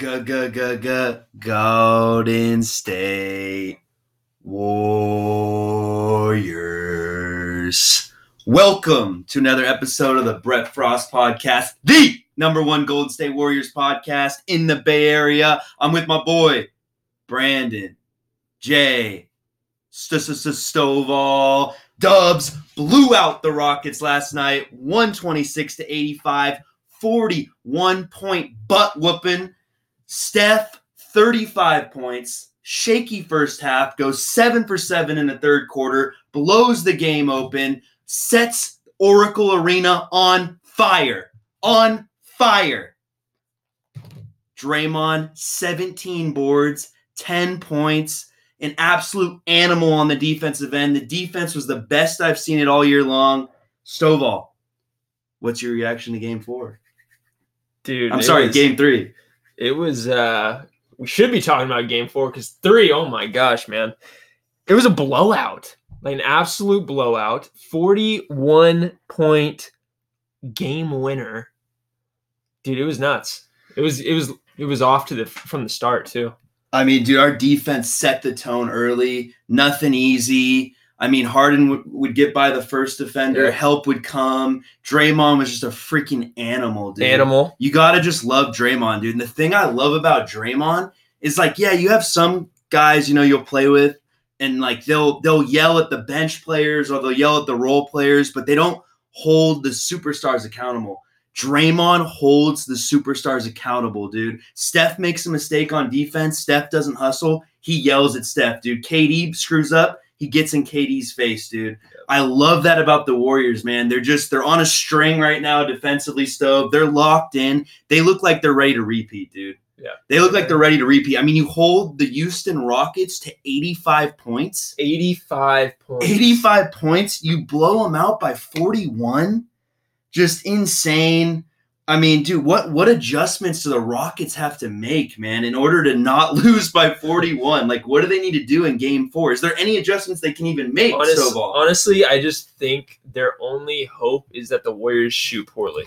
G g g g Golden State Warriors. Welcome to another episode of the Brett Frost Podcast, the number one Golden State Warriors podcast in the Bay Area. I'm with my boy Brandon Jay Stovall. Dubs blew out the Rockets last night, 126 to 85, 41 point butt whooping. Steph, 35 points. Shaky first half, goes seven for seven in the third quarter, blows the game open, sets Oracle Arena on fire. On fire. Draymond, 17 boards, 10 points, an absolute animal on the defensive end. The defense was the best I've seen it all year long. Stovall, what's your reaction to game four? Dude, I'm sorry, was- game three. It was. uh We should be talking about game four because three. Oh my gosh, man! It was a blowout, like an absolute blowout. Forty-one point game winner, dude. It was nuts. It was. It was. It was off to the from the start too. I mean, dude, our defense set the tone early. Nothing easy. I mean, Harden would, would get by the first defender. Yeah. Help would come. Draymond was just a freaking animal, dude. Animal. You gotta just love Draymond, dude. And the thing I love about Draymond is like, yeah, you have some guys, you know, you'll play with, and like they'll they'll yell at the bench players or they'll yell at the role players, but they don't hold the superstars accountable. Draymond holds the superstars accountable, dude. Steph makes a mistake on defense. Steph doesn't hustle. He yells at Steph, dude. KD screws up. He gets in KD's face, dude. I love that about the Warriors, man. They're just they're on a string right now defensively. Stove. They're locked in. They look like they're ready to repeat, dude. Yeah. They look like they're ready to repeat. I mean, you hold the Houston Rockets to 85 points. Eighty-five points. 85 points. You blow them out by 41. Just insane. I mean, dude, what what adjustments do the Rockets have to make, man, in order to not lose by 41? Like, what do they need to do in game four? Is there any adjustments they can even make, Honest- honestly, I just think their only hope is that the Warriors shoot poorly.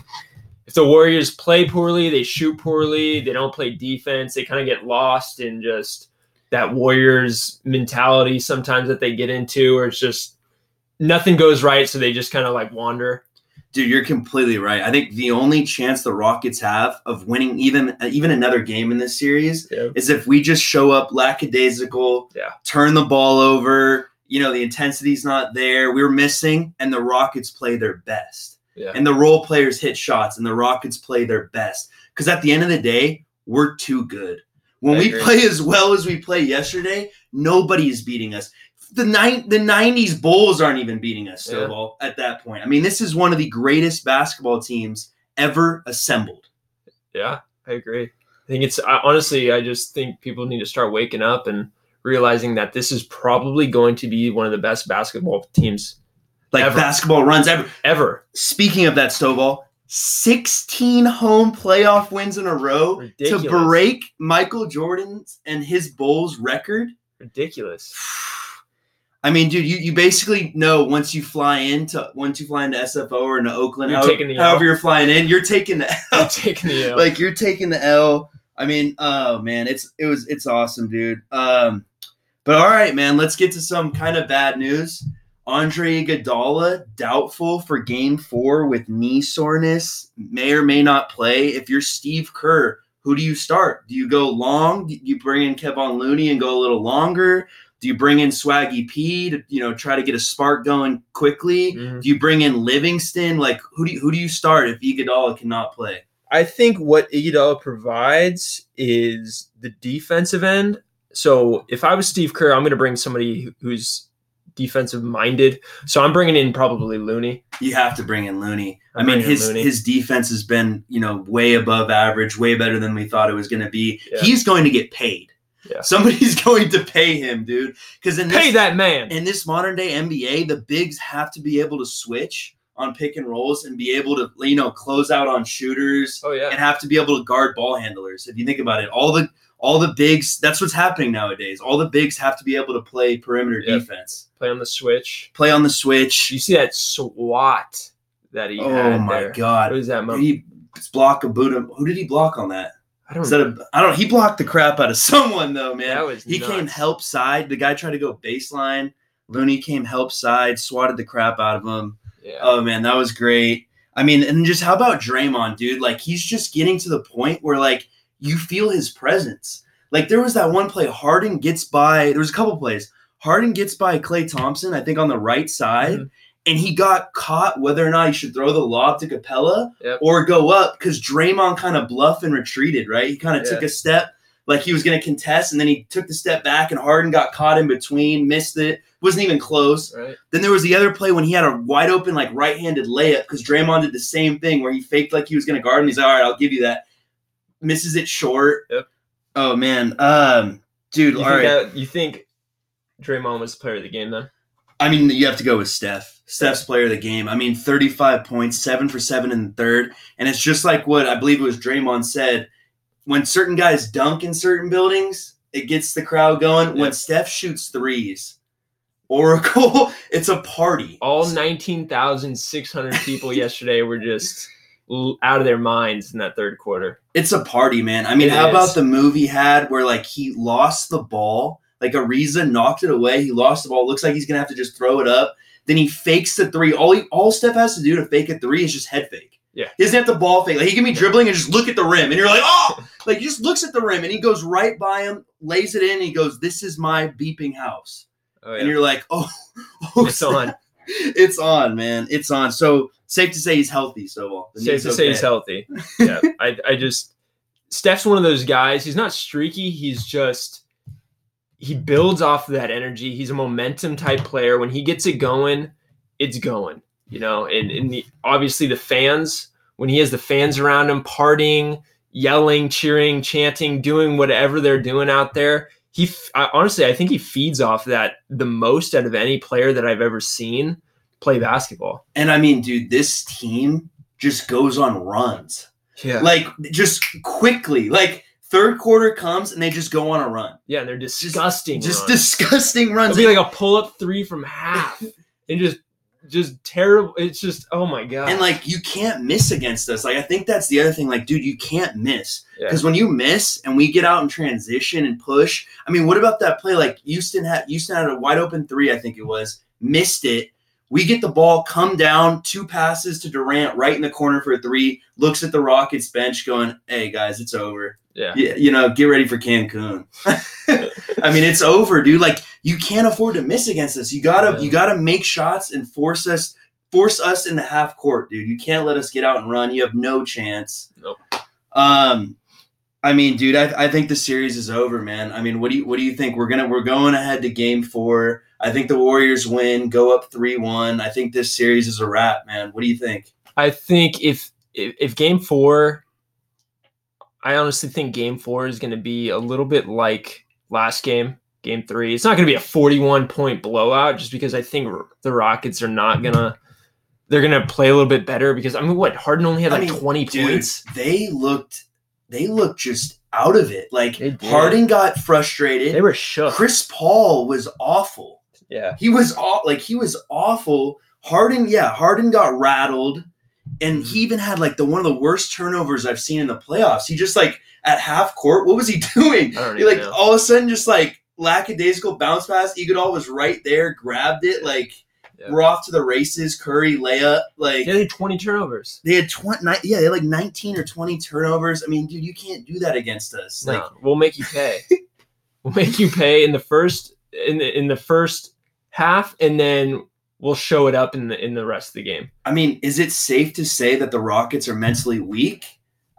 If the Warriors play poorly, they shoot poorly, they don't play defense, they kind of get lost in just that Warriors mentality sometimes that they get into, where it's just nothing goes right, so they just kind of like wander. Dude, you're completely right. I think the only chance the Rockets have of winning even uh, even another game in this series Yeah. is if we just show up lackadaisical, Yeah. turn the ball over. You know, the intensity's not there. We're missing, and the Rockets play their best. Yeah. And the role players hit shots, and the Rockets play their best. Because at the end of the day, we're too good. When I we agree. play as well as we played yesterday, nobody is beating us. The nine, the '90s Bulls aren't even beating us, Yeah. At that point. I mean, this is one of the greatest basketball teams ever assembled. Yeah, I agree. I think it's I, honestly, I just think people need to start waking up and realizing that this is probably going to be one of the best basketball teams Like Ever. basketball runs ever. ever. Speaking of that, Stovall, 16 home playoff wins in a row Ridiculous. to break Michael Jordan's and his Bulls record. Ridiculous. I mean, dude, you, you basically know once you fly into once you fly into SFO or into Oakland, You're how- taking the however you're flying in, you're taking the I'm L. taking the L. like you're taking the L. I mean, oh man, it's it was it's awesome, dude. Um, but all right, man, let's get to some kind of bad news. Andre Iguodala doubtful for Game Four with knee soreness, may or may not play. If you're Steve Kerr, who do you start? Do you go long? Do you bring in Kevon Looney and go a little longer? Do you bring in Swaggy P to you know try to get a spark going quickly? Mhm. Do you bring in Livingston? Like who do you, who do you start if Iguodala cannot play? I think what Iguodala provides is the defensive end. So if I was Steve Kerr, I'm going to bring somebody who's defensive minded. So I'm bringing in probably Looney. You have to bring in Looney. I I'm mean, his his defense has been you know way above average, way better than we thought it was going to be. Yeah. He's going to get paid. Yeah. Somebody's going to pay him, dude. Because in this, Pay that man. in this modern day NBA, the bigs have to be able to switch on pick and rolls and be able to you know close out on shooters oh yeah. and have to be able to guard ball handlers. If you think about it, all the all the bigs that's what's happening nowadays. All the bigs have to be able to play perimeter defense, Play on the switch. play on the switch. You see that SWAT that he Oh my there. god! What is that? He block a Buddha? Who did he block on that? I don't Is that a, I don't. He blocked the crap out of someone though, man. That was he nuts. came help side. The guy tried to go baseline. Looney came help side, swatted the crap out of him. Yeah. Oh man, that was great. I mean, and just how about Draymond, dude? Like he's just getting to the point where like you feel his presence. Like there was that one play, Harden gets by. There was a couple plays. Harden gets by Klay Thompson, I think on the right side, Mhm. And he got caught whether or not he should throw the lob to Capela Yep. or go up because Draymond kind of bluffed and retreated. Right, he kind of took a step like he was going to contest, and then he took the step back, and Harden got caught in between, missed it, wasn't even close. right. Then there was the other play when he had a wide open, like right handed layup because Draymond did the same thing where he faked like he was going to guard him. He's like, all right, I'll give you that. Misses it short. Yep. Oh, man. Um, dude, You all right. that, you think Draymond was the player of the game then? I mean, you have to go with Steph. Steph's player of the game. I mean, 35 points, seven for seven in the third. And it's just like what I believe it was Draymond said. When certain guys dunk in certain buildings, it gets the crowd going. Yeah. When Steph shoots threes, Oracle, it's a party. All 19,600 people yesterday were just out of their minds in that third quarter. It's a party, man. I mean, It how is. about the move he had where like he lost the ball, like Ariza knocked it away. He lost the ball. Looks like he's gonna have to just throw it up. Then he fakes the three. All he, all Steph has to do to fake a three is just head fake. Yeah. he doesn't have to ball fake. Like he can be dribbling and just look at the rim, and you're like, oh, like he just looks at the rim and he goes right by him, lays it in, and he goes, "This is my beeping house," Oh, and you're like, oh, oh It's on. it's on, man, it's on. So safe to say he's healthy, so The Safe to say he's healthy. Yeah. I, I just, Steph's one of those guys. He's not streaky. He's just, he builds off of that energy. He's a momentum type player. When he gets it going, it's going, you know, and, and the, obviously the fans, when he has the fans around him partying, yelling, cheering, chanting, doing whatever they're doing out there. He I, honestly, I think he feeds off that the most out of any player that I've ever seen play basketball. And I mean, dude, this team just goes on runs. Yeah, Like just quickly. Like third quarter comes and they just go on a run. yeah, they're disgusting. Just runs. disgusting runs. It'll be like a pull up three from half, and just just terrible. It's just oh my god. and like you can't miss against us. Like I think that's the other thing. Like, dude, you can't miss. Yeah. Because when you miss and we get out in transition and push, I mean, what about that play? Like Houston had Houston had a wide open three, I think it was, missed it. We get the ball, come down, two passes to Durant right in the corner for a three, looks at the Rockets bench going, Hey guys, it's over. yeah, Yeah, you know, get ready for Cancun. I mean, it's over, dude. Like you can't afford to miss against us. You gotta Yeah. you gotta make shots and force us force us in the half court, dude. You can't let us get out and run. You have no chance. Nope. Um I mean, dude, I, I think the series is over, man. I mean, what do you what do you think? We're gonna we're going ahead to game four. I think the Warriors win, go up three one. I think this series is a wrap, man. What do you think? I think if, if if game four, I honestly think game four is going to be a little bit like last game, game three. It's not going to be a forty-one point blowout, just because I think the Rockets are not gonna. They're gonna play a little bit better because I mean, what Harden only had I like mean, twenty Dude, points. they looked they looked just out of it. Like. Harden got frustrated. They were shook. Chris Paul was awful. Yeah, He was all like he was awful. Harden, yeah, Harden got rattled, and he mm-hmm. even had like the one of the worst turnovers I've seen in the playoffs. He just like at half court, what was he doing? He like know. all of a sudden just like lackadaisical bounce pass. Iguodala was right there, grabbed it. Like Yeah. we're off to the races. Curry layup. Like Yeah, they had twenty turnovers. they had twenty. Yeah, they had like nineteen or twenty turnovers. I mean, dude, you can't do that against us. Like no, we'll make you pay. we'll make you pay in the first in the, in the first half, and then we'll show it up in the in the rest of the game. I mean, is it safe to say that the Rockets are mentally weak?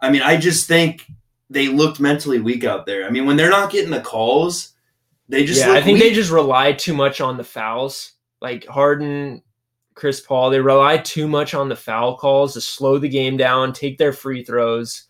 I mean, I just think they looked mentally weak out there. I mean, when they're not getting the calls, they just yeah, I think weak. they just rely too much on the fouls. Like Harden, Chris Paul, they rely too much on the foul calls to slow the game down, take their free throws.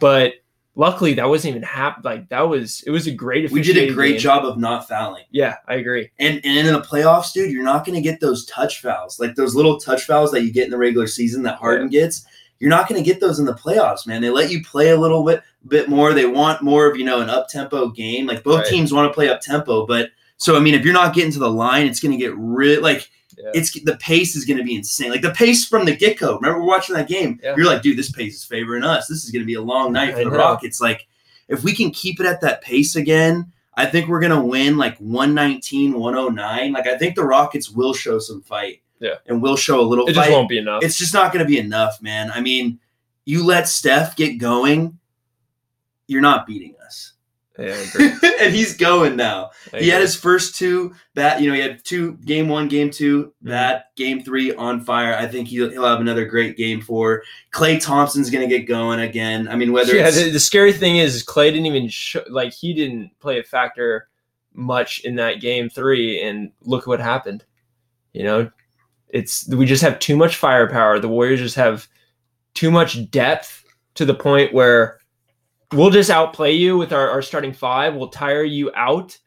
But luckily, that wasn't even hap- Like that was it was a great. we did a great game. job of not fouling. Yeah, I agree. And and in the playoffs, dude, you're not going to get those touch fouls, like those little touch fouls that you get in the regular season that Harden gets. You're not going to get those in the playoffs, man. They let you play a little bit bit more. They want more of you know an up tempo game. Like both Right. teams want to play up tempo, but so I mean, if you're not getting to the line, it's going to get real like Yeah. it's the pace is going to be insane. Like the pace from the get go. Remember we're watching that game. Yeah. You're like, dude, this pace is favoring us. This is going to be a long night for I the know. Rockets. Like if we can keep it at that pace again, I think we're going to win like 119, 109. Like I think the Rockets will show some fight. Yeah. and will show a little It fight just won't be enough. it's just not going to be enough, man. I mean, you let Steph get going, you're not beating. Yeah, and he's going now. I He had agree. his first two bat, you know, he had two game one, game two, Mhm. that game three on fire. I think he'll, he'll have another great game four. Klay Thompson's going to get going again. I mean, whether yeah, it's the, the scary thing is Klay didn't even show, like he didn't play a factor much in that game three, and look what happened. You know, it's we just have too much firepower. The Warriors just have too much depth to the point where we'll just outplay you with our, our starting five. We'll tire you out,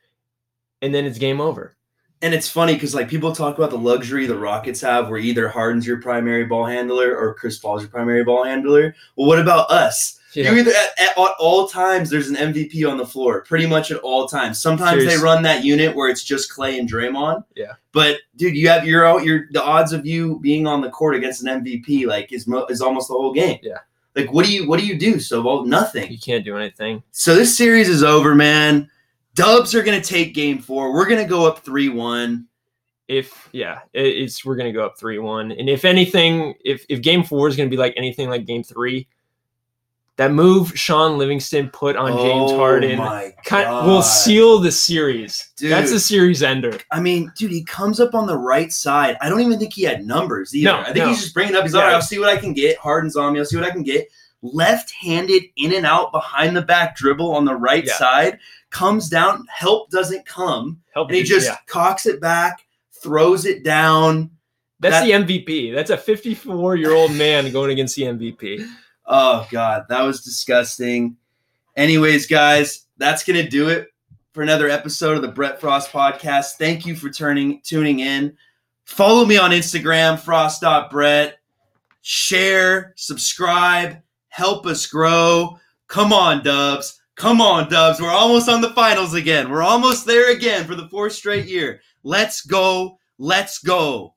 and then it's game over. and it's funny because like people talk about the luxury the Rockets have, where either Harden's your primary ball handler or Chris Paul's your primary ball handler. Well, what about us? Yeah. You either at, at, at all times there's an MVP on the floor, pretty much at all times. Sometimes Seriously. they run that unit where it's just Klay and Draymond. Yeah. But dude, you have your out your the odds of you being on the court against an MVP like is mo- is almost the whole game. Yeah. Like what do you what do you do? So well nothing. You can't do anything. So this series is over, man. Dubs are gonna take game four. We're gonna go up three one. if yeah, it's we're gonna go up three one, and if anything, if if game four is gonna be like anything like game three, that move Shaun Livingston put on James oh Harden Oh kind, will seal the series. Dude, That's a series ender. I mean, dude, he comes up on the right side. I don't even think he had numbers either. No, I think no. he's just bringing up. He's like, Yeah. all right, I'll see what I can get. Harden's on me. I'll see what I can get. Left-handed in and out behind the back dribble on the right Yeah. side. Comes down. Help doesn't come. Help And he just yeah. cocks it back, throws it down. That's that- the MVP. That's a 54 year old man going against the MVP. Oh God, that was disgusting. Anyways, guys, that's gonna do it for another episode of the Brett Frost Podcast. Thank you for turning tuning in. Follow me on Instagram, frost.brett. Share, subscribe, help us grow. Come on, Dubs. Come on, Dubs. We're almost on the finals again. We're almost there again for the fourth straight year. Let's go. Let's go.